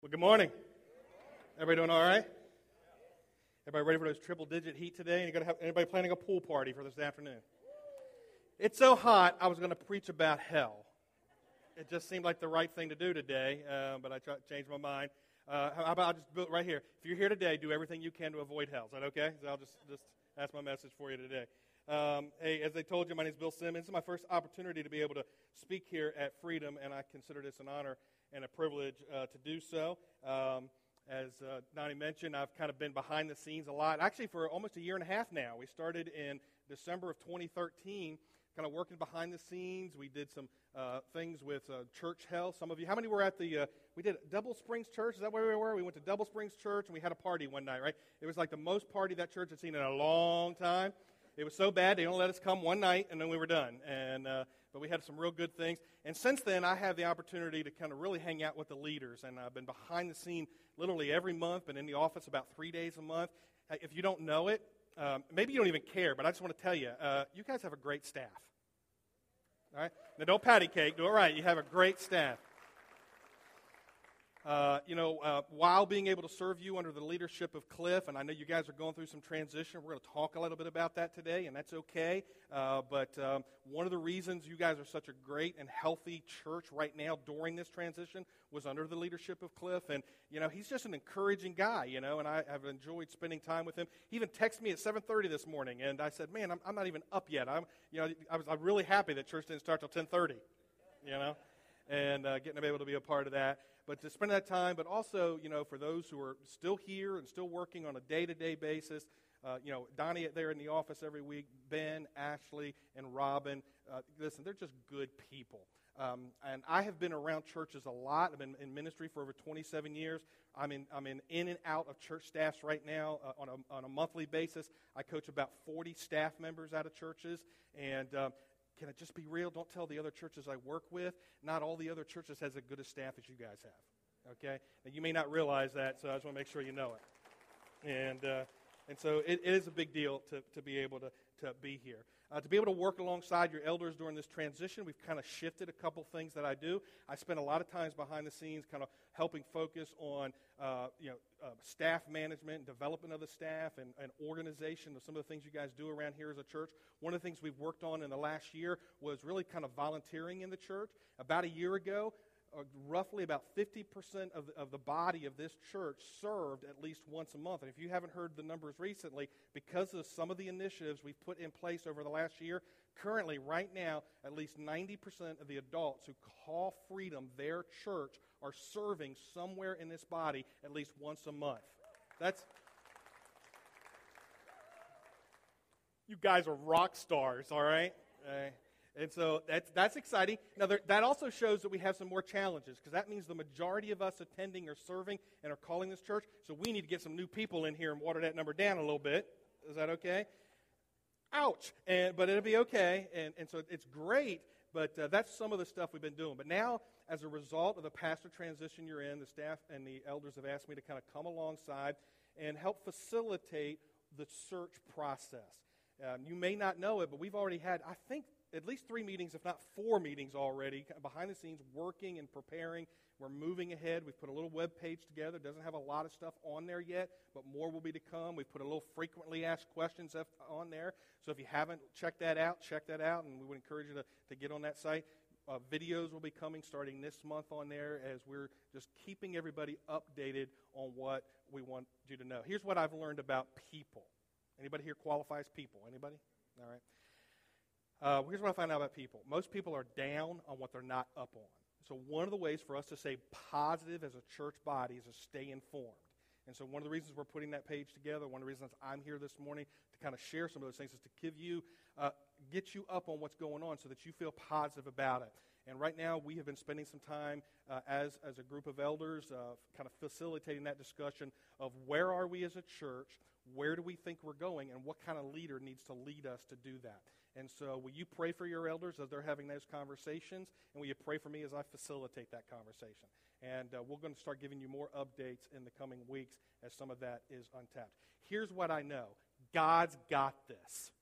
Well, good morning. Everybody doing all right? Everybody ready for those triple digit heat today? You gonna have anybody planning a pool party for this afternoon? It's so hot. I was going to preach about hell. It just seemed like the right thing to do today, uh, but I tried, changed my mind. Uh, how about I just build right here? If you're here today, do everything you can to avoid hell. Is that okay? So I'll just just that's my message for you today. Um, hey, as I told you, my name is Bill Simmons. This is my first opportunity to be able to speak here at Freedom, and I consider this an honor and a privilege uh, to do so. Um, as uh, Donnie mentioned, I've kind of been behind the scenes a lot. Actually, for almost a year and a half now. We started in December of 2013, kind of working behind the scenes. We did some uh, things with uh, church health. Some of you, how many were at the, uh, we did Double Springs Church? Is that where we were? We went to Double Springs Church and we had a party one night, right? It was like the most party that church had seen in a long time. It was so bad, they only let us come one night and then we were done. And, uh, but we had some real good things. And since then, I have the opportunity to kind of really hang out with the leaders. And I've been behind the scene literally every month, been in the office about three days a month. If you don't know it, um, maybe you don't even care, but I just want to tell you, uh, you guys have a great staff. All right? Now, don't patty cake. Do it right. You have a great staff. Uh, you know, uh, while being able to serve you under the leadership of Cliff, and I know you guys are going through some transition. We're going to talk a little bit about that today, and that's okay. Uh, but um, one of the reasons you guys are such a great and healthy church right now during this transition was under the leadership of Cliff. And, you know, he's just an encouraging guy, you know, and I have enjoyed spending time with him. He even texted me at 7.30 this morning, and I said, man, I'm, I'm not even up yet. I'm, you know, I was I'm really happy that church didn't start till 10.30, you know, and uh, getting to be able to be a part of that but to spend that time, but also, you know, for those who are still here and still working on a day to day basis, uh, you know, Donnie there in the office every week, Ben, Ashley, and Robin. Uh, listen, they're just good people. Um, and I have been around churches a lot. I've been in ministry for over 27 years. I'm in, I'm in, in and out of church staffs right now uh, on, a, on a monthly basis. I coach about 40 staff members out of churches. And um, can I just be real? Don't tell the other churches I work with. Not all the other churches has as good a staff as you guys have. Okay? Now, you may not realize that, so I just want to make sure you know it. And, uh, and so it, it is a big deal to, to be able to, to be here. Uh, to be able to work alongside your elders during this transition, we've kind of shifted a couple things that I do. I spend a lot of times behind the scenes kind of helping focus on uh, you know, uh, staff management, development of the staff, and, and organization of some of the things you guys do around here as a church. One of the things we've worked on in the last year was really kind of volunteering in the church. About a year ago, uh, roughly about 50% of the, of the body of this church served at least once a month. And if you haven't heard the numbers recently, because of some of the initiatives we've put in place over the last year, currently, right now, at least 90% of the adults who call Freedom their church are serving somewhere in this body at least once a month. That's. You guys are rock stars, all right? Uh, and so that's, that's exciting. Now, there, that also shows that we have some more challenges because that means the majority of us attending are serving and are calling this church. So we need to get some new people in here and water that number down a little bit. Is that okay? Ouch. And, but it'll be okay. And, and so it's great, but uh, that's some of the stuff we've been doing. But now, as a result of the pastor transition you're in, the staff and the elders have asked me to kind of come alongside and help facilitate the search process. Um, you may not know it, but we've already had, I think, at least three meetings, if not four meetings already, behind the scenes, working and preparing. We're moving ahead. We've put a little web page together. It doesn't have a lot of stuff on there yet, but more will be to come. We've put a little frequently asked questions on there. So if you haven't checked that out, check that out, and we would encourage you to, to get on that site. Uh, videos will be coming starting this month on there as we're just keeping everybody updated on what we want you to know. Here's what I've learned about people. Anybody here qualifies people? Anybody? All right. Uh, here's what I find out about people most people are down on what they're not up on. So, one of the ways for us to stay positive as a church body is to stay informed. And so, one of the reasons we're putting that page together, one of the reasons I'm here this morning to kind of share some of those things is to give you, uh, get you up on what's going on so that you feel positive about it. And right now, we have been spending some time uh, as, as a group of elders, uh, kind of facilitating that discussion of where are we as a church, where do we think we're going, and what kind of leader needs to lead us to do that. And so, will you pray for your elders as they're having those conversations? And will you pray for me as I facilitate that conversation? And uh, we're going to start giving you more updates in the coming weeks as some of that is untapped. Here's what I know God's got this.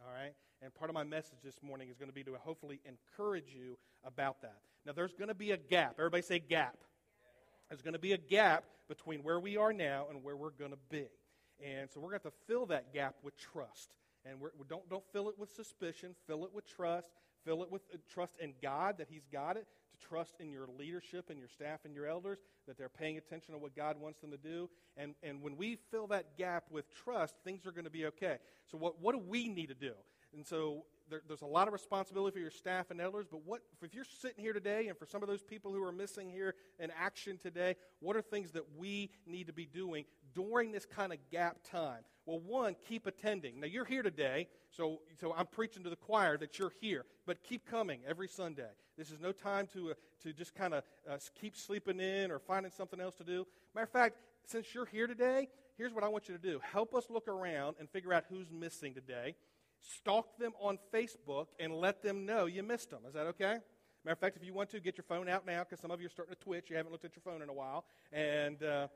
All right? And part of my message this morning is going to be to hopefully encourage you about that. Now, there's going to be a gap. Everybody say gap. There's going to be a gap between where we are now and where we're going to be. And so we're going to have to fill that gap with trust. And we're, we don't, don't fill it with suspicion, fill it with trust. Fill it with uh, trust in God that He's got it, to trust in your leadership and your staff and your elders, that they're paying attention to what God wants them to do. And, and when we fill that gap with trust, things are going to be okay. So, what, what do we need to do? And so, there, there's a lot of responsibility for your staff and elders, but what if you're sitting here today, and for some of those people who are missing here in action today, what are things that we need to be doing during this kind of gap time? Well, one, keep attending. Now, you're here today, so, so I'm preaching to the choir that you're here, but keep coming every Sunday. This is no time to, uh, to just kind of uh, keep sleeping in or finding something else to do. Matter of fact, since you're here today, here's what I want you to do help us look around and figure out who's missing today. Stalk them on Facebook and let them know you missed them. Is that okay? Matter of fact, if you want to, get your phone out now because some of you are starting to twitch. You haven't looked at your phone in a while. And. Uh,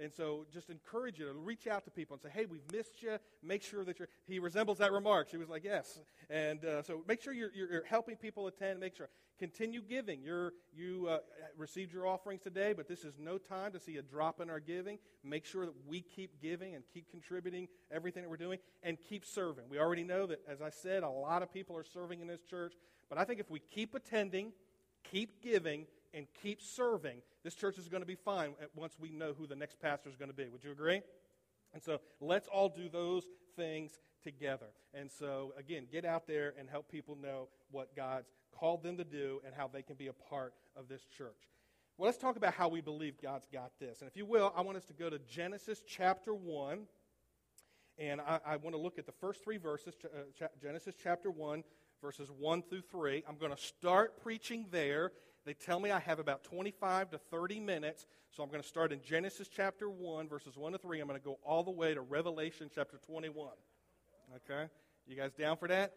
and so just encourage you to reach out to people and say, hey, we've missed you. Make sure that you're, he resembles that remark. She was like, yes. And uh, so make sure you're, you're, helping people attend. Make sure. Continue giving. You're, you uh, received your offerings today, but this is no time to see a drop in our giving. Make sure that we keep giving and keep contributing everything that we're doing and keep serving. We already know that, as I said, a lot of people are serving in this church. But I think if we keep attending, keep giving, and keep serving, this church is going to be fine once we know who the next pastor is going to be. Would you agree? And so let's all do those things together. And so, again, get out there and help people know what God's called them to do and how they can be a part of this church. Well, let's talk about how we believe God's got this. And if you will, I want us to go to Genesis chapter 1. And I, I want to look at the first three verses, uh, Genesis chapter 1, verses 1 through 3. I'm going to start preaching there they tell me I have about 25 to 30 minutes, so I'm going to start in Genesis chapter 1, verses 1 to 3. I'm going to go all the way to Revelation chapter 21. Okay? You guys down for that?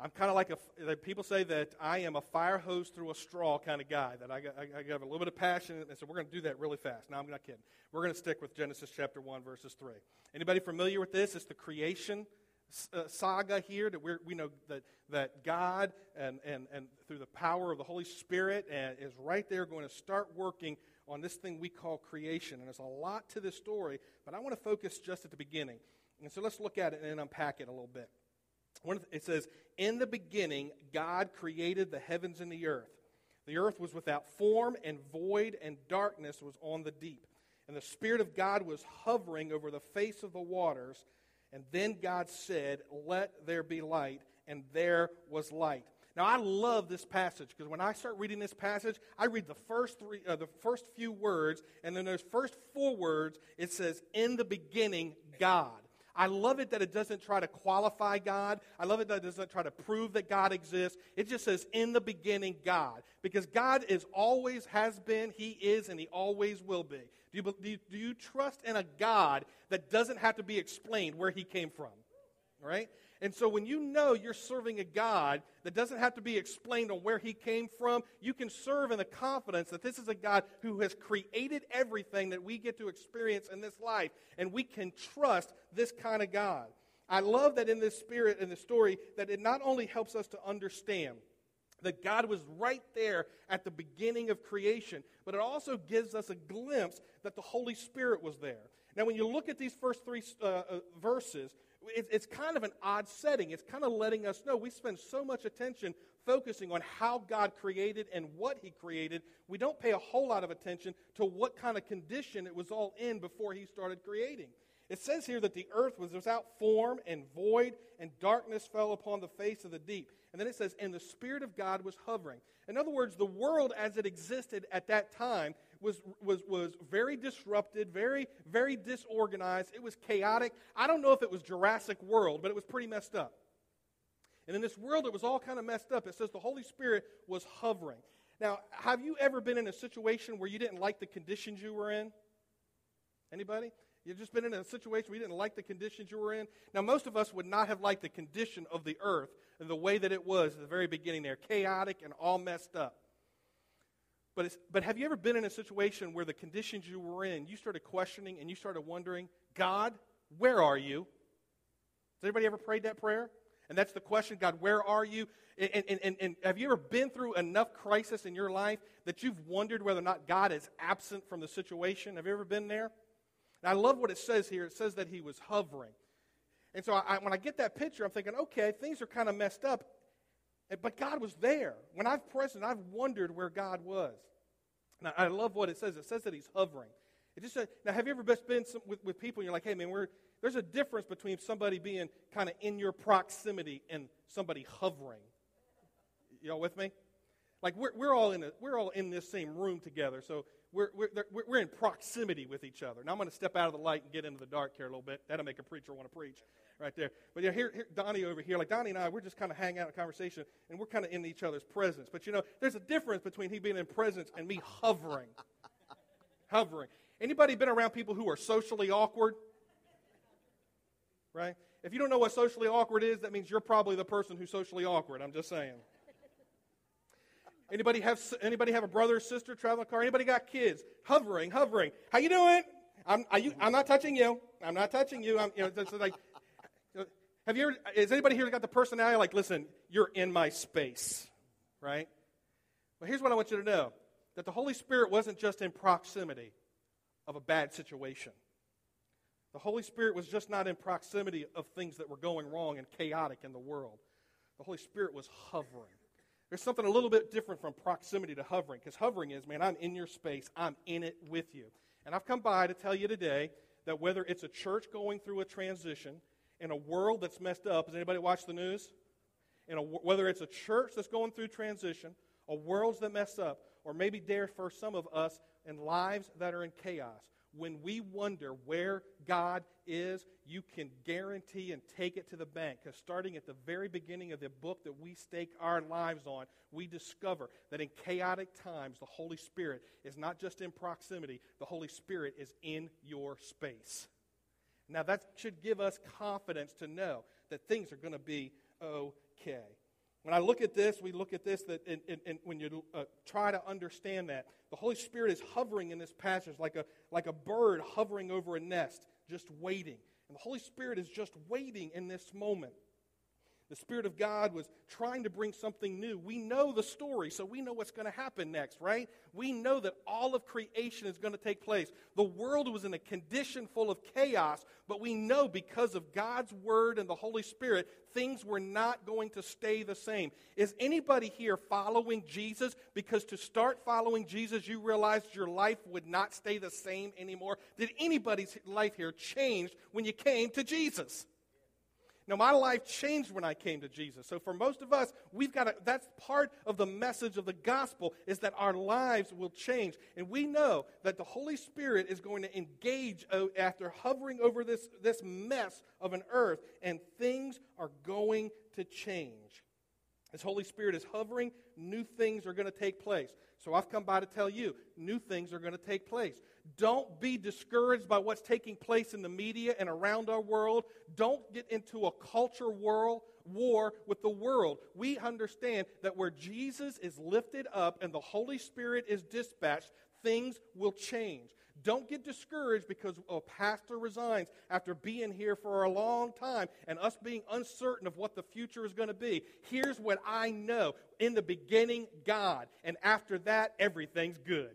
I'm kind of like a, people say that I am a fire hose through a straw kind of guy, that I, I, I have a little bit of passion, and so we're going to do that really fast. No, I'm not kidding. We're going to stick with Genesis chapter 1, verses 3. Anybody familiar with this? It's the creation uh, saga here that we know that, that God and, and, and through the power of the Holy Spirit and is right there going to start working on this thing we call creation. And there's a lot to this story, but I want to focus just at the beginning. And so let's look at it and unpack it a little bit. It says, In the beginning, God created the heavens and the earth. The earth was without form and void, and darkness was on the deep. And the Spirit of God was hovering over the face of the waters. And then God said, Let there be light, and there was light. Now I love this passage because when I start reading this passage, I read the first three, uh, the first few words, and then those first four words it says, "In the beginning, God." I love it that it doesn't try to qualify God. I love it that it doesn't try to prove that God exists. It just says, "In the beginning, God," because God is always has been, He is, and He always will be. Do you, do you, do you trust in a God that doesn't have to be explained where he came from? Right? And so when you know you're serving a God that doesn't have to be explained on where he came from, you can serve in the confidence that this is a God who has created everything that we get to experience in this life. And we can trust this kind of God. I love that in this spirit, in the story, that it not only helps us to understand that God was right there at the beginning of creation, but it also gives us a glimpse that the Holy Spirit was there. Now, when you look at these first three uh, uh, verses, it, it's kind of an odd setting. It's kind of letting us know we spend so much attention focusing on how God created and what He created. We don't pay a whole lot of attention to what kind of condition it was all in before He started creating. It says here that the earth was without form and void, and darkness fell upon the face of the deep. And then it says, and the Spirit of God was hovering. In other words, the world as it existed at that time was, was, was very disrupted, very, very disorganized. It was chaotic. I don't know if it was Jurassic World, but it was pretty messed up. And in this world, it was all kind of messed up. It says the Holy Spirit was hovering. Now, have you ever been in a situation where you didn't like the conditions you were in? Anybody? You've just been in a situation where you didn't like the conditions you were in. Now, most of us would not have liked the condition of the earth and the way that it was at the very beginning there, chaotic and all messed up. But, but have you ever been in a situation where the conditions you were in, you started questioning and you started wondering, God, where are you? Has anybody ever prayed that prayer? And that's the question God, where are you? And, and, and, and, have you ever been through enough crisis in your life that you've wondered whether or not God is absent from the situation? Have you ever been there? And I love what it says here. It says that he was hovering. And so I, when I get that picture, I'm thinking, okay, things are kind of messed up. But God was there. When I've present, I've wondered where God was. Now, I love what it says. It says that he's hovering. It just says, now, have you ever been some, with, with people and you're like, hey, man, we're, there's a difference between somebody being kind of in your proximity and somebody hovering. Y'all with me? Like, we're, we're, all in a, we're all in this same room together, so we're, we're, we're in proximity with each other. Now, I'm going to step out of the light and get into the dark here a little bit. That'll make a preacher want to preach right there. But yeah, here, here, Donnie over here, like Donnie and I, we're just kind of hanging out in conversation, and we're kind of in each other's presence. But you know, there's a difference between he being in presence and me hovering. hovering. Anybody been around people who are socially awkward? Right? If you don't know what socially awkward is, that means you're probably the person who's socially awkward. I'm just saying. Anybody have anybody have a brother or sister traveling car? Anybody got kids? Hovering, hovering. How you doing? I'm, you, I'm not touching you. I'm not touching you. I'm, you know, it's like have you ever, is anybody here got the personality like, listen, you're in my space, right? Well, here's what I want you to know that the Holy Spirit wasn't just in proximity of a bad situation. The Holy Spirit was just not in proximity of things that were going wrong and chaotic in the world. The Holy Spirit was hovering. There's something a little bit different from proximity to hovering, because hovering is, man, I'm in your space, I'm in it with you. And I've come by to tell you today that whether it's a church going through a transition, in a world that's messed up. Has anybody watched the news? In a, whether it's a church that's going through transition, a world's that mess up, or maybe dare for some of us in lives that are in chaos. When we wonder where God is, you can guarantee and take it to the bank. Because starting at the very beginning of the book that we stake our lives on, we discover that in chaotic times, the Holy Spirit is not just in proximity, the Holy Spirit is in your space. Now, that should give us confidence to know that things are going to be okay. When I look at this, we look at this, that when you uh, try to understand that, the Holy Spirit is hovering in this passage like a, like a bird hovering over a nest, just waiting. And the Holy Spirit is just waiting in this moment. The Spirit of God was trying to bring something new. We know the story, so we know what's going to happen next, right? We know that all of creation is going to take place. The world was in a condition full of chaos, but we know because of God's Word and the Holy Spirit, things were not going to stay the same. Is anybody here following Jesus because to start following Jesus, you realized your life would not stay the same anymore? Did anybody's life here change when you came to Jesus? Now, my life changed when I came to Jesus. So, for most of us, we've got to, that's part of the message of the gospel is that our lives will change. And we know that the Holy Spirit is going to engage after hovering over this, this mess of an earth, and things are going to change. As Holy Spirit is hovering, new things are going to take place. So I've come by to tell you, new things are going to take place. Don't be discouraged by what's taking place in the media and around our world. Don't get into a culture world, war with the world. We understand that where Jesus is lifted up and the Holy Spirit is dispatched, things will change. Don't get discouraged because a pastor resigns after being here for a long time and us being uncertain of what the future is going to be. Here's what I know in the beginning, God, and after that, everything's good.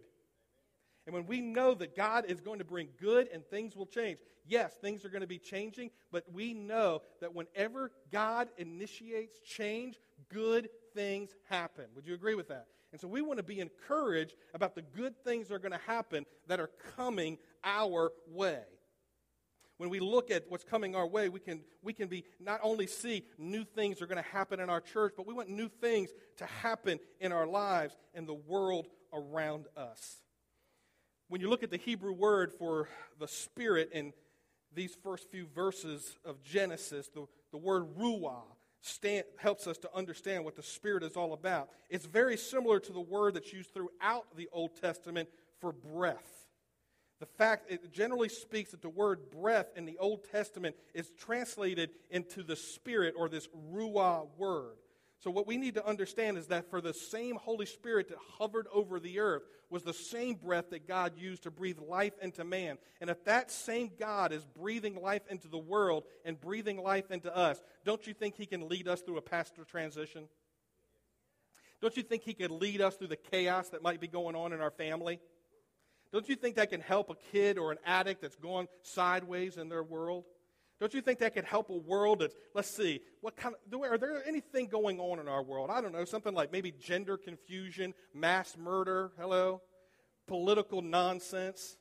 And when we know that God is going to bring good and things will change, yes, things are going to be changing, but we know that whenever God initiates change, good things happen. Would you agree with that? And so we want to be encouraged about the good things that are going to happen that are coming our way. When we look at what's coming our way, we can, we can be not only see new things are going to happen in our church, but we want new things to happen in our lives and the world around us. When you look at the Hebrew word for the Spirit in these first few verses of Genesis, the, the word ruah stand, helps us to understand what the Spirit is all about. It's very similar to the word that's used throughout the Old Testament for breath. The fact, it generally speaks that the word breath in the Old Testament is translated into the Spirit or this ruah word. So, what we need to understand is that for the same Holy Spirit that hovered over the earth was the same breath that God used to breathe life into man. And if that same God is breathing life into the world and breathing life into us, don't you think He can lead us through a pastor transition? Don't you think He could lead us through the chaos that might be going on in our family? Don't you think that can help a kid or an addict that's gone sideways in their world? Don't you think that could help a world that's, let's see, what kind of, are there anything going on in our world? I don't know, something like maybe gender confusion, mass murder, hello, political nonsense.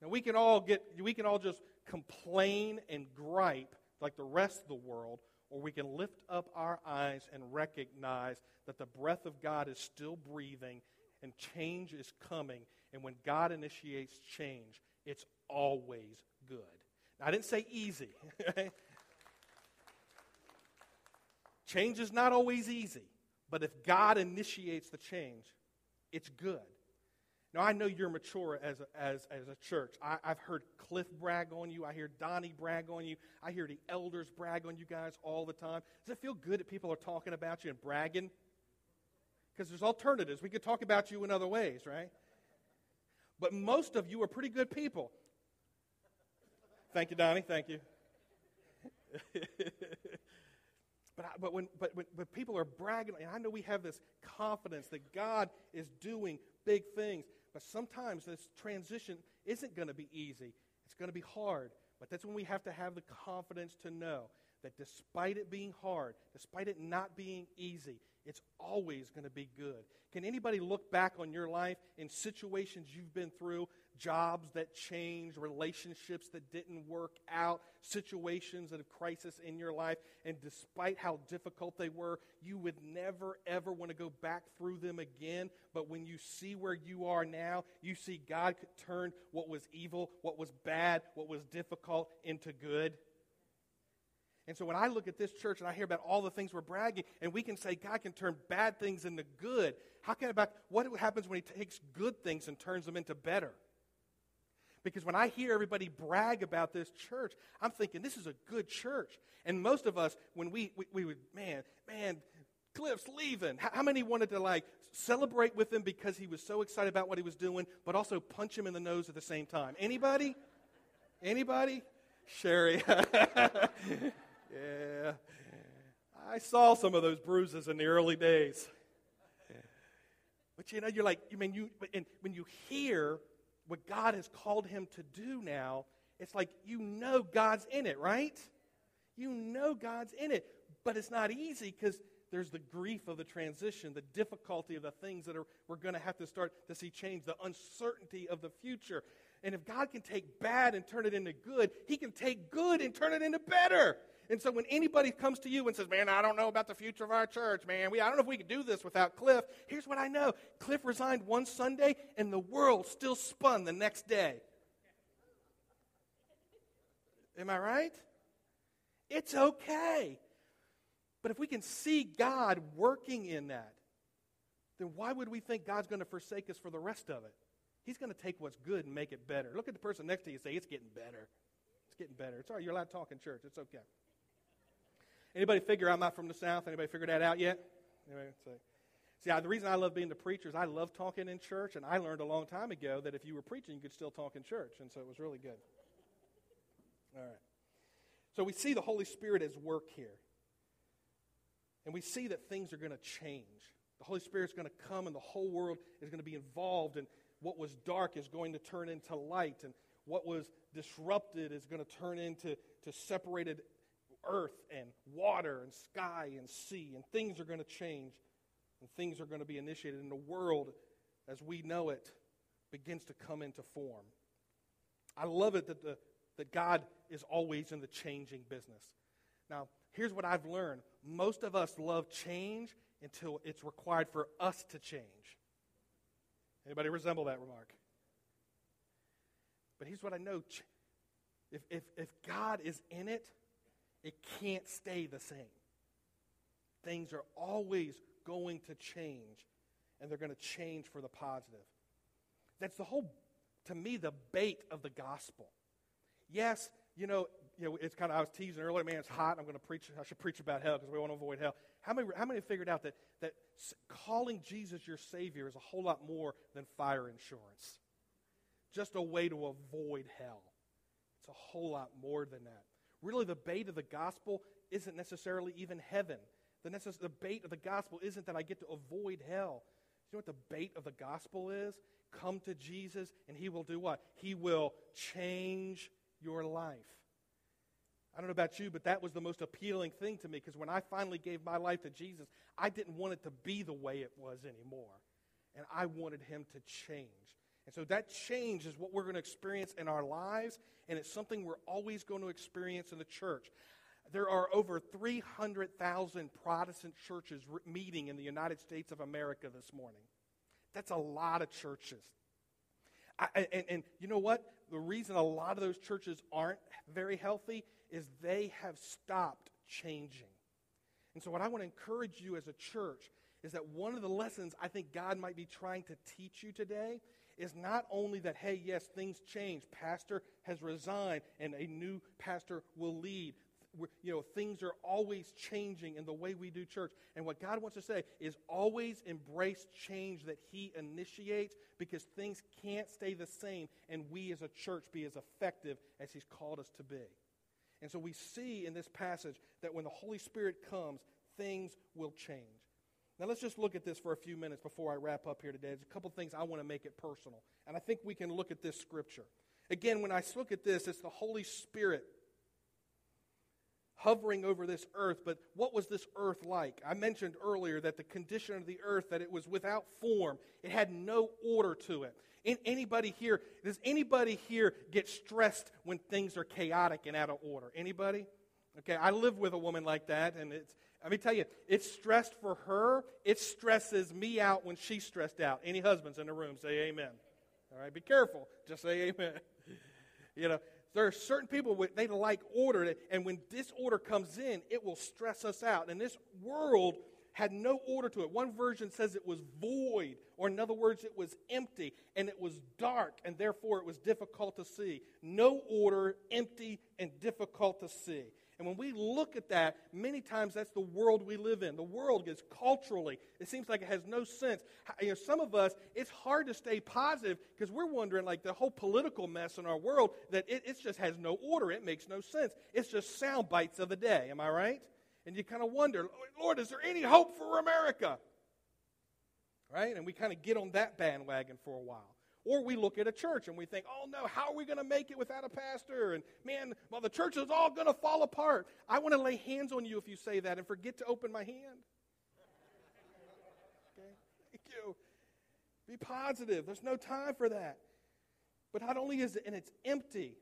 Now we can all get, we can all just complain and gripe like the rest of the world, or we can lift up our eyes and recognize that the breath of God is still breathing and change is coming. And when God initiates change, it's always good. I didn't say easy. change is not always easy, but if God initiates the change, it's good. Now, I know you're mature as a, as, as a church. I, have heard Cliff brag on you. I hear Donnie brag on you. I hear the elders brag on you guys all the time. Does it feel good that people are talking about you and bragging? Because there's alternatives. We could talk about you in other ways, right? But most of you are pretty good people. Thank you, Donnie. Thank you. but, I, but, when, but when, when people are bragging, and I know we have this confidence that God is doing big things, but sometimes this transition isn't going to be easy. It's going to be hard. But that's when we have to have the confidence to know that despite it being hard, despite it not being easy, it's always going to be good. Can anybody look back on your life in situations you've been through, jobs that changed, relationships that didn't work out, situations that of crisis in your life, and despite how difficult they were, you would never ever want to go back through them again. But when you see where you are now, you see God could turn what was evil, what was bad, what was difficult into good. And so when I look at this church and I hear about all the things we're bragging, and we can say God can turn bad things into good, how can about what happens when He takes good things and turns them into better? Because when I hear everybody brag about this church, I'm thinking this is a good church. And most of us, when we we, we would, man, man, Cliff's leaving. How, how many wanted to like celebrate with him because he was so excited about what he was doing, but also punch him in the nose at the same time? Anybody? Anybody? Sherry. Yeah. I saw some of those bruises in the early days. But you know, you're like, I mean, you, and when you hear what God has called him to do now, it's like you know God's in it, right? You know God's in it. But it's not easy because there's the grief of the transition, the difficulty of the things that are, we're going to have to start to see change, the uncertainty of the future. And if God can take bad and turn it into good, He can take good and turn it into better. And so when anybody comes to you and says, Man, I don't know about the future of our church, man, we, I don't know if we could do this without Cliff, here's what I know Cliff resigned one Sunday, and the world still spun the next day. Am I right? It's okay. But if we can see God working in that, then why would we think God's going to forsake us for the rest of it? He's going to take what's good and make it better. Look at the person next to you and say, It's getting better. It's getting better. It's all right. You're allowed to talk in church. It's okay. Anybody figure I'm not from the South? Anybody figure that out yet? Anyway, see, I, the reason I love being the preacher is I love talking in church, and I learned a long time ago that if you were preaching, you could still talk in church, and so it was really good. All right. So we see the Holy Spirit as work here. And we see that things are going to change. The Holy Spirit's going to come, and the whole world is going to be involved, and what was dark is going to turn into light, and what was disrupted is going to turn into to separated earth and water and sky and sea, and things are going to change, and things are going to be initiated, and the world as we know it begins to come into form. I love it that, the, that God is always in the changing business. Now, here's what I've learned most of us love change until it's required for us to change. Anybody resemble that remark? But here's what I know if, if, if God is in it, it can't stay the same. Things are always going to change, and they're going to change for the positive. That's the whole, to me, the bait of the gospel. Yes, you know, you know, it's kind of, I was teasing earlier, man, it's hot. I'm going to preach, I should preach about hell because we want to avoid hell. How many, how many figured out that, that calling Jesus your Savior is a whole lot more than fire insurance? Just a way to avoid hell. It's a whole lot more than that. Really, the bait of the gospel isn't necessarily even heaven. The, necess- the bait of the gospel isn't that I get to avoid hell. You know what the bait of the gospel is? Come to Jesus, and He will do what? He will change your life. I don't know about you, but that was the most appealing thing to me because when I finally gave my life to Jesus, I didn't want it to be the way it was anymore. And I wanted Him to change. And so that change is what we're going to experience in our lives, and it's something we're always going to experience in the church. There are over 300,000 Protestant churches meeting in the United States of America this morning. That's a lot of churches. I, and, and you know what? The reason a lot of those churches aren't very healthy is they have stopped changing. And so, what I want to encourage you as a church is that one of the lessons I think God might be trying to teach you today is not only that, hey, yes, things change. Pastor has resigned and a new pastor will lead you know, things are always changing in the way we do church. And what God wants to say is always embrace change that He initiates because things can't stay the same and we as a church be as effective as He's called us to be. And so we see in this passage that when the Holy Spirit comes, things will change. Now let's just look at this for a few minutes before I wrap up here today. There's a couple things I want to make it personal. And I think we can look at this scripture. Again, when I look at this, it's the Holy Spirit hovering over this earth, but what was this earth like? I mentioned earlier that the condition of the earth, that it was without form, it had no order to it. In, anybody here, does anybody here get stressed when things are chaotic and out of order? Anybody? Okay, I live with a woman like that, and it's, let me tell you, it's stressed for her. It stresses me out when she's stressed out. Any husbands in the room, say amen. All right, be careful. Just say amen. you know, there are certain people they like order, and when disorder comes in, it will stress us out. And this world had no order to it. One version says it was void, or in other words, it was empty, and it was dark, and therefore it was difficult to see. No order, empty, and difficult to see. And when we look at that, many times that's the world we live in. The world is culturally, it seems like it has no sense. You know, some of us, it's hard to stay positive because we're wondering, like, the whole political mess in our world, that it, it just has no order. It makes no sense. It's just sound bites of the day. Am I right? And you kind of wonder, Lord, is there any hope for America? Right? And we kind of get on that bandwagon for a while. Or we look at a church and we think, oh no, how are we going to make it without a pastor? And man, well, the church is all going to fall apart. I want to lay hands on you if you say that and forget to open my hand. Okay? Thank you. Be positive. There's no time for that. But not only is it, and it's empty.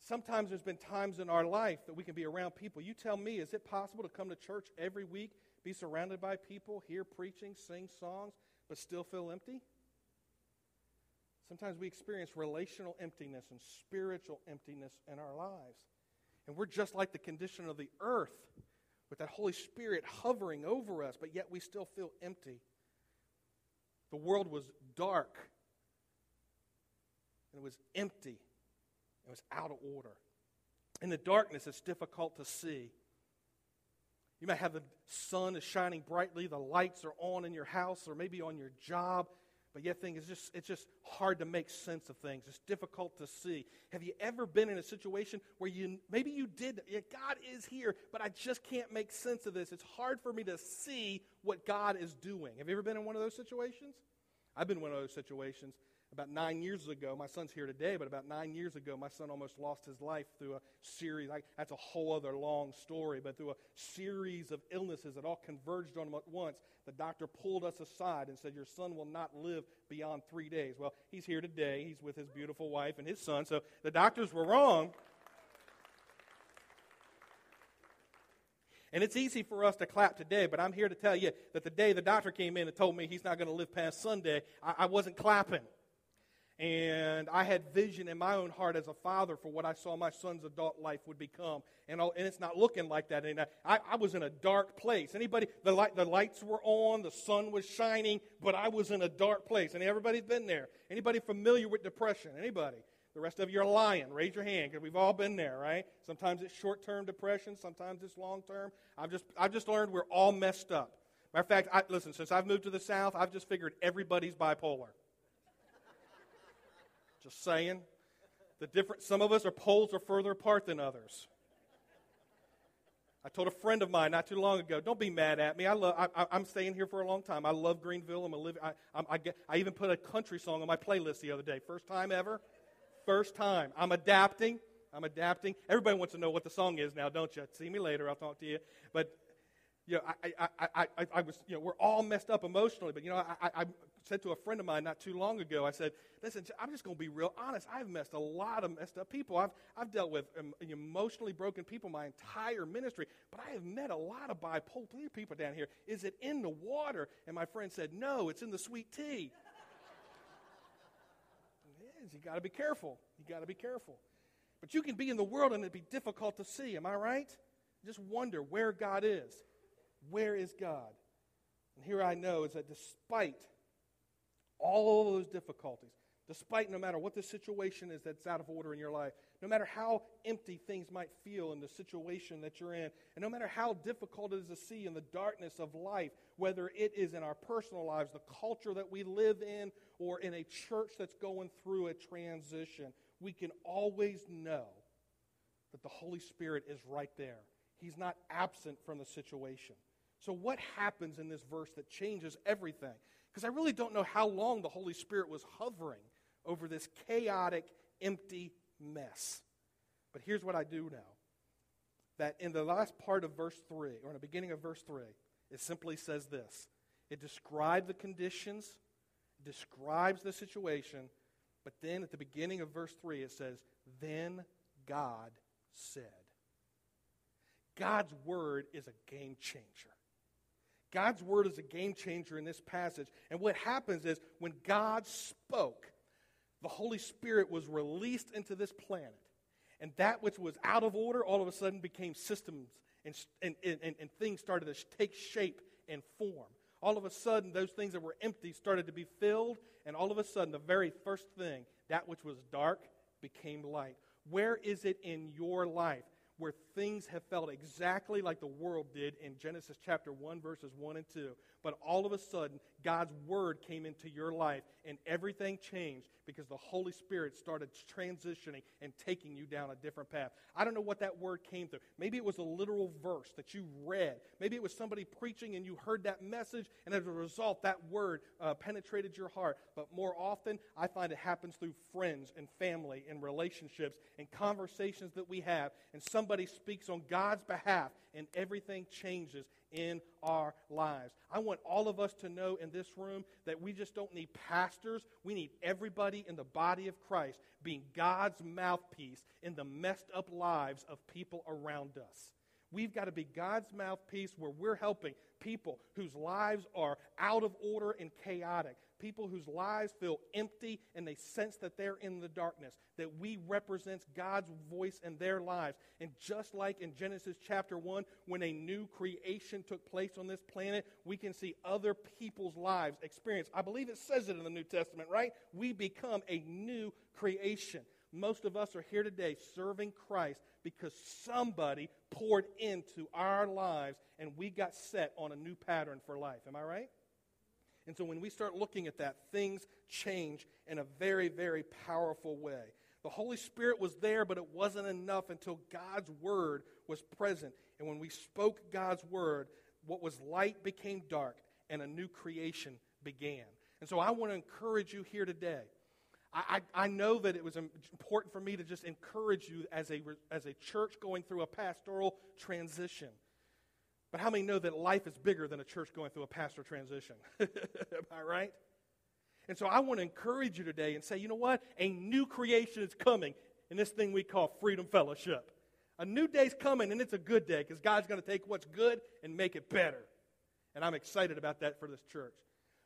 Sometimes there's been times in our life that we can be around people. You tell me, is it possible to come to church every week, be surrounded by people, hear preaching, sing songs, but still feel empty? Sometimes we experience relational emptiness and spiritual emptiness in our lives. And we're just like the condition of the earth with that Holy Spirit hovering over us, but yet we still feel empty. The world was dark, and it was empty, it was out of order. In the darkness, it's difficult to see. You might have the sun is shining brightly, the lights are on in your house or maybe on your job, but yet thing is just it's just hard to make sense of things. It's difficult to see. Have you ever been in a situation where you maybe you did God is here, but I just can't make sense of this. It's hard for me to see what God is doing. Have you ever been in one of those situations? I've been in one of those situations about nine years ago, my son's here today, but about nine years ago, my son almost lost his life through a series. I, that's a whole other long story, but through a series of illnesses that all converged on him at once. The doctor pulled us aside and said, Your son will not live beyond three days. Well, he's here today. He's with his beautiful wife and his son. So the doctors were wrong. And it's easy for us to clap today, but I'm here to tell you that the day the doctor came in and told me he's not going to live past Sunday, I, I wasn't clapping. And I had vision in my own heart as a father for what I saw my son's adult life would become. And, and it's not looking like that. And I, I was in a dark place. Anybody, the, light, the lights were on, the sun was shining, but I was in a dark place. And everybody's been there. Anybody familiar with depression? Anybody? The rest of you are lying. Raise your hand because we've all been there, right? Sometimes it's short term depression, sometimes it's long term. I've just, I've just learned we're all messed up. Matter of fact, I, listen, since I've moved to the South, I've just figured everybody's bipolar. Just saying. The different, some of us are poles are further apart than others. I told a friend of mine not too long ago, don't be mad at me. I love, I, am staying here for a long time. I love Greenville. I'm a live, I, I, get, I even put a country song on my playlist the other day. First time ever. First time. I'm adapting. I'm adapting. Everybody wants to know what the song is now, don't you? See me later. I'll talk to you. But you know, I, I, I, I, I was, you know, we're all messed up emotionally. But, you know, I, I said to a friend of mine not too long ago, I said, listen, I'm just going to be real honest. I've messed a lot of messed up people. I've, I've dealt with um, emotionally broken people my entire ministry, but I have met a lot of bipolar people down here. Is it in the water? And my friend said, no, it's in the sweet tea. it is. You got to be careful. You got to be careful. But you can be in the world and it'd be difficult to see. Am I right? Just wonder where God is. Where is God? And here I know is that despite all those difficulties, despite no matter what the situation is that's out of order in your life, no matter how empty things might feel in the situation that you're in, and no matter how difficult it is to see in the darkness of life, whether it is in our personal lives, the culture that we live in, or in a church that's going through a transition, we can always know that the Holy Spirit is right there. He's not absent from the situation. So, what happens in this verse that changes everything? Because I really don't know how long the Holy Spirit was hovering over this chaotic, empty mess. But here's what I do know that in the last part of verse 3, or in the beginning of verse 3, it simply says this it describes the conditions, describes the situation, but then at the beginning of verse 3, it says, Then God said. God's word is a game changer. God's word is a game changer in this passage. And what happens is when God spoke, the Holy Spirit was released into this planet. And that which was out of order all of a sudden became systems and, and, and, and things started to take shape and form. All of a sudden, those things that were empty started to be filled. And all of a sudden, the very first thing, that which was dark, became light. Where is it in your life where things have felt exactly like the world did in Genesis chapter 1, verses 1 and 2. But all of a sudden, God's word came into your life and everything changed because the Holy Spirit started transitioning and taking you down a different path. I don't know what that word came through. Maybe it was a literal verse that you read. Maybe it was somebody preaching and you heard that message, and as a result, that word uh, penetrated your heart. But more often, I find it happens through friends and family and relationships and conversations that we have, and somebody speaks on God's behalf, and everything changes in our lives. I want all of us to know in this room that we just don't need pastors. We need everybody in the body of Christ being God's mouthpiece in the messed up lives of people around us. We've got to be God's mouthpiece where we're helping people whose lives are out of order and chaotic, people whose lives feel empty and they sense that they're in the darkness, that we represent God's voice in their lives. And just like in Genesis chapter 1, when a new creation took place on this planet, we can see other people's lives experience. I believe it says it in the New Testament, right? We become a new creation. Most of us are here today serving Christ because somebody poured into our lives and we got set on a new pattern for life. Am I right? And so when we start looking at that, things change in a very, very powerful way. The Holy Spirit was there, but it wasn't enough until God's Word was present. And when we spoke God's Word, what was light became dark, and a new creation began. And so I want to encourage you here today. I, I, know that it was important for me to just encourage you as a, as a church going through a pastoral transition. But how many know that life is bigger than a church going through a pastor transition? Am I right? And so I want to encourage you today and say, you know what? A new creation is coming in this thing we call Freedom Fellowship. A new day's coming, and it's a good day because God's going to take what's good and make it better. And I'm excited about that for this church.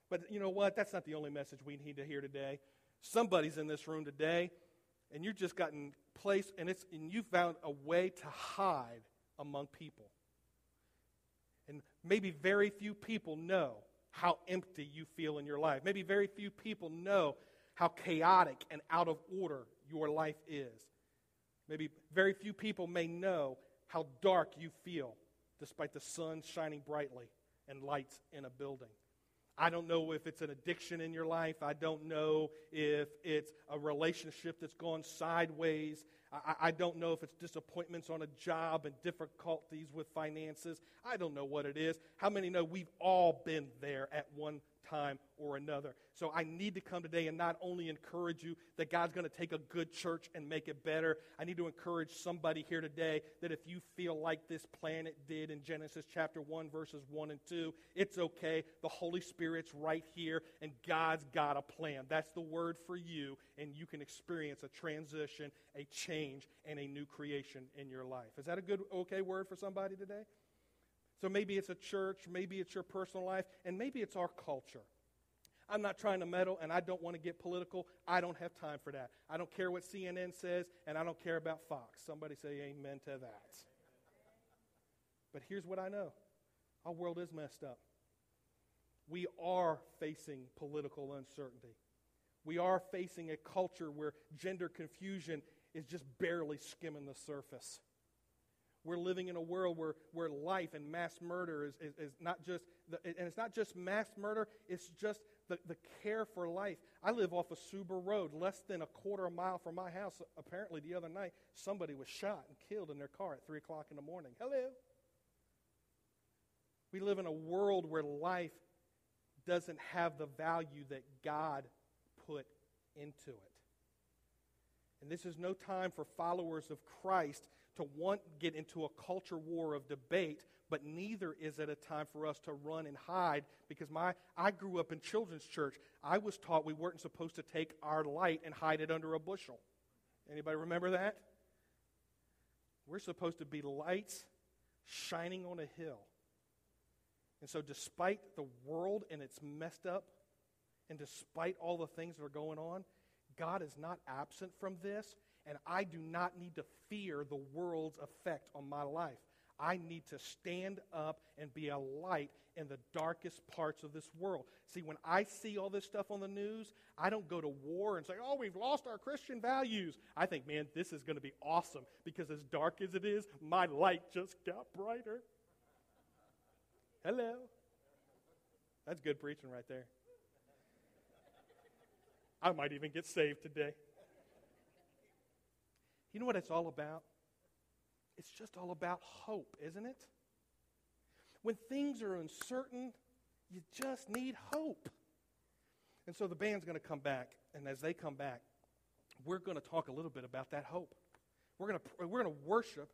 But you know what? That's not the only message we need to hear today. Somebody's in this room today, and you've just gotten placed, and, it's, and you found a way to hide among people. And maybe very few people know how empty you feel in your life. Maybe very few people know how chaotic and out of order your life is. Maybe very few people may know how dark you feel despite the sun shining brightly and lights in a building. I don't know if it's an addiction in your life. I don't know if it's a relationship that's gone sideways. I, I, don't know if it's disappointments on a job and difficulties with finances. I don't know what it is. How many know we've all been there at one time or another. So I need to come today and not only encourage you that God's going to take a good church and make it better, I need to encourage somebody here today that if you feel like this planet did in Genesis chapter 1, verses 1 and 2, it's okay. The Holy Spirit's right here, and God's got a plan. That's the word for you, and you can experience a transition, a change, and a new creation in your life. Is that a good, okay word for somebody today? So maybe it's a church, maybe it's your personal life, and maybe it's our culture. I'm not trying to meddle, and I don't want to get political. I don't have time for that. I don't care what CNN says, and I don't care about Fox. Somebody say amen to that. But here's what I know our world is messed up. We are facing political uncertainty. We are facing a culture where gender confusion is just barely skimming the surface. We're living in a world where, where life and mass murder is, is, is not just, the, and it's not just mass murder, it's just the, the care for life. I live off of Suber Road, less than a quarter of a mile from my house. Apparently, the other night, somebody was shot and killed in their car at 3 o'clock in the morning. Hello. We live in a world where life doesn't have the value that God put into it. And this is no time for followers of Christ to want get into a culture war of debate, but neither is it a time for us to run and hide because my I grew up in children's church. I was taught we weren't supposed to take our light and hide it under a bushel. Anybody remember that? We're supposed to be lights shining on a hill. And so despite the world and its messed up and despite all the things that are going on, God is not absent from this and I do not need to fear the world's effect on my life. I need to stand up and be a light in the darkest parts of this world. See, when I see all this stuff on the news, I don't go to war and say, oh, we've lost our Christian values. I think, man, this is going to be awesome because as dark as it is, my light just got brighter. Hello. That's good preaching right there. I might even get saved today. You know what it's all about? It's just all about hope, isn't it? When things are uncertain, you just need hope. And so the band's going to come back, and as they come back, we're going to talk a little bit about that hope. We're going to, we're going to worship,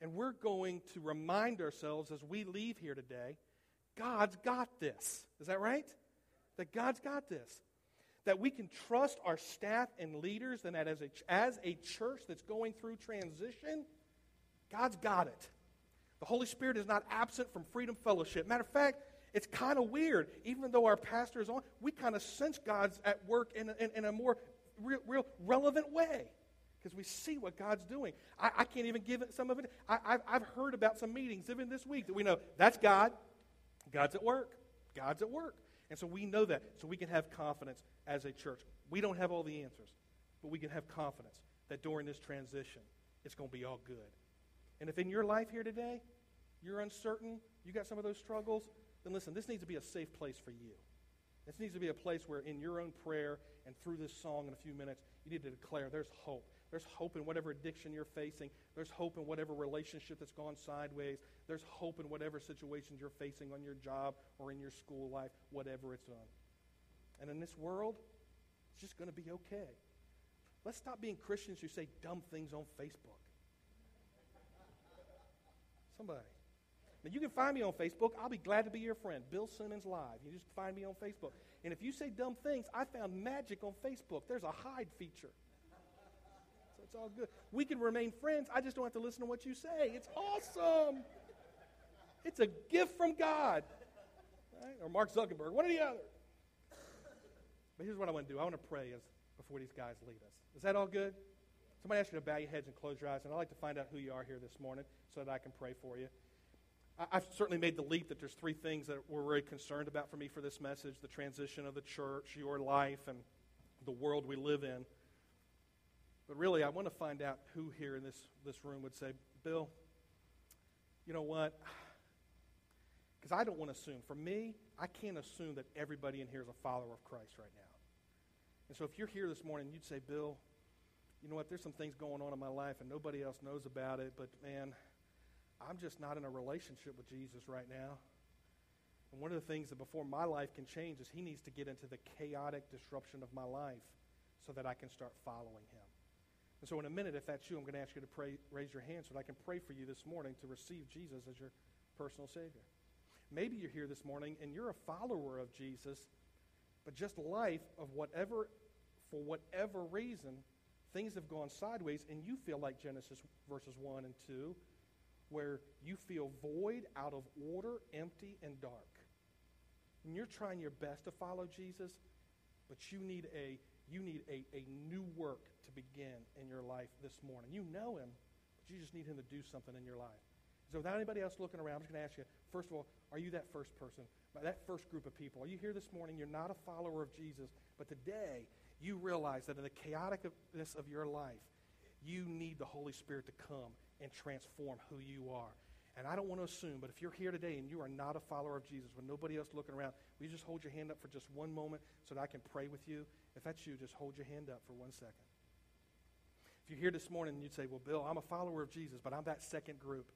and we're going to remind ourselves as we leave here today God's got this. Is that right? That God's got this that we can trust our staff and leaders, and that as a, as a church that's going through transition, God's got it. The Holy Spirit is not absent from Freedom Fellowship. Matter of fact, it's kind of weird. Even though our pastor is on, we kind of sense God's at work in a, in, in a more real, real, relevant way because we see what God's doing. I, I, can't even give it some of it. I, I've heard about some meetings, even this week, that we know that's God. God's at work. God's at work. And so we know that, so we can have confidence as a church. We don't have all the answers, but we can have confidence that during this transition, it's going to be all good. And if in your life here today, you're uncertain, you got some of those struggles, then listen, this needs to be a safe place for you. This needs to be a place where, in your own prayer and through this song in a few minutes, you need to declare there's hope. There's hope in whatever addiction you're facing. There's hope in whatever relationship that's gone sideways. There's hope in whatever situations you're facing on your job or in your school life, whatever it's on. And in this world, it's just going to be okay. Let's stop being Christians who say dumb things on Facebook. Somebody. Now, you can find me on Facebook. I'll be glad to be your friend. Bill Simmons Live. You just find me on Facebook. And if you say dumb things, I found magic on Facebook. There's a hide feature. So it's all good. We can remain friends. I just don't have to listen to what you say. It's awesome. It's a gift from God. Right? Or Mark Zuckerberg, one or the other. But here's what I want to do I want to pray as, before these guys lead us. Is that all good? Somebody ask you to bow your heads and close your eyes, and I'd like to find out who you are here this morning so that I can pray for you. I've certainly made the leap that there's three things that we're very concerned about for me for this message the transition of the church, your life, and the world we live in. But really, I want to find out who here in this, this room would say, Bill, you know what? Because I don't want to assume. For me, I can't assume that everybody in here is a follower of Christ right now. And so if you're here this morning, you'd say, Bill, you know what? There's some things going on in my life and nobody else knows about it, but man, I'm just not in a relationship with Jesus right now. And one of the things that before my life can change is he needs to get into the chaotic disruption of my life so that I can start following him. And so, in a minute, if that's you, I'm going to ask you to pray, raise your hand so that I can pray for you this morning to receive Jesus as your personal Savior. Maybe you're here this morning and you're a follower of Jesus, but just life of whatever, for whatever reason, things have gone sideways, and you feel like Genesis verses 1 and 2, where you feel void, out of order, empty, and dark. And you're trying your best to follow Jesus, but you need a you need a, a new work to begin in your life this morning. You know him, but you just need him to do something in your life. So without anybody else looking around, I'm just going to ask you, first of all, are you that first person, that first group of people? Are you here this morning? You're not a follower of Jesus, but today you realize that in the chaoticness of your life, you need the Holy Spirit to come and transform who you are. And I don't want to assume, but if you're here today and you are not a follower of Jesus, with nobody else looking around, will you just hold your hand up for just one moment so that I can pray with you? If that's you, just hold your hand up for one second. If you're here this morning and you'd say, Well, Bill, I'm a follower of Jesus, but I'm that second group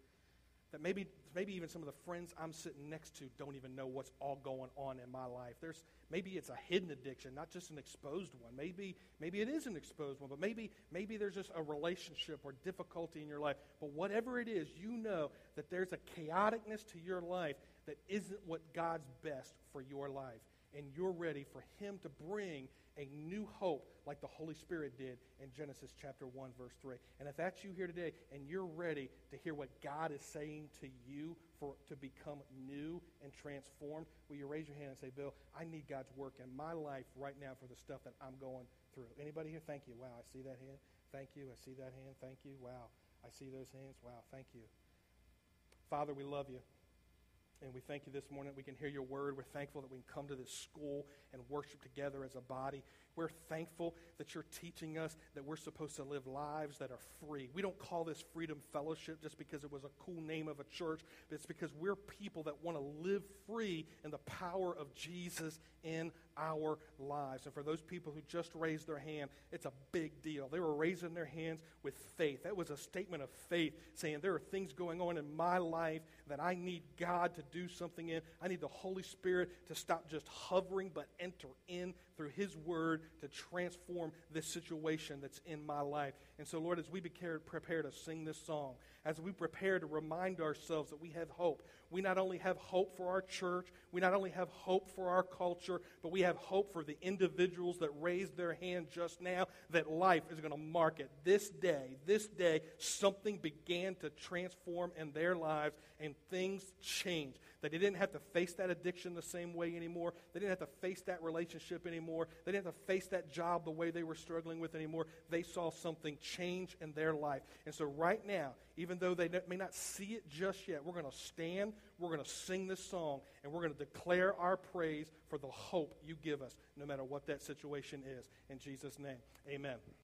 that maybe, maybe even some of the friends I'm sitting next to don't even know what's all going on in my life. There's, maybe it's a hidden addiction, not just an exposed one. Maybe, maybe it is an exposed one, but maybe, maybe there's just a relationship or difficulty in your life. But whatever it is, you know that there's a chaoticness to your life that isn't what God's best for your life. And you're ready for Him to bring a new hope like the Holy Spirit did in Genesis chapter 1, verse 3. And if that's you here today and you're ready to hear what God is saying to you for to become new and transformed, will you raise your hand and say, Bill, I need God's work in my life right now for the stuff that I'm going through. Anybody here? Thank you. Wow, I see that hand. Thank you. I see that hand. Thank you. Wow. I see those hands. Wow, thank you. Father, we love you. And we thank you this morning that we can hear your word. We're thankful that we can come to this school and worship together as a body. We're thankful that you're teaching us that we're supposed to live lives that are free. We don't call this Freedom Fellowship just because it was a cool name of a church, but it's because we're people that want to live free in the power of Jesus in our lives. And for those people who just raised their hand, it's a big deal. They were raising their hands with faith. That was a statement of faith saying, There are things going on in my life that I need God to do something in. I need the Holy Spirit to stop just hovering, but enter in through His Word to transform this situation that's in my life. And so, Lord, as we prepare to sing this song, as we prepare to remind ourselves that we have hope, we not only have hope for our church, we not only have hope for our culture, but we have hope for the individuals that raised their hand just now that life is going to mark it. This day, this day, something began to transform in their lives and things changed. That they didn't have to face that addiction the same way anymore. They didn't have to face that relationship anymore. They didn't have to face that job the way they were struggling with anymore. They saw something change in their life. And so, right now, even though they may not see it just yet, we're going to stand, we're going to sing this song, and we're going to declare our praise for the hope you give us, no matter what that situation is. In Jesus' name, amen.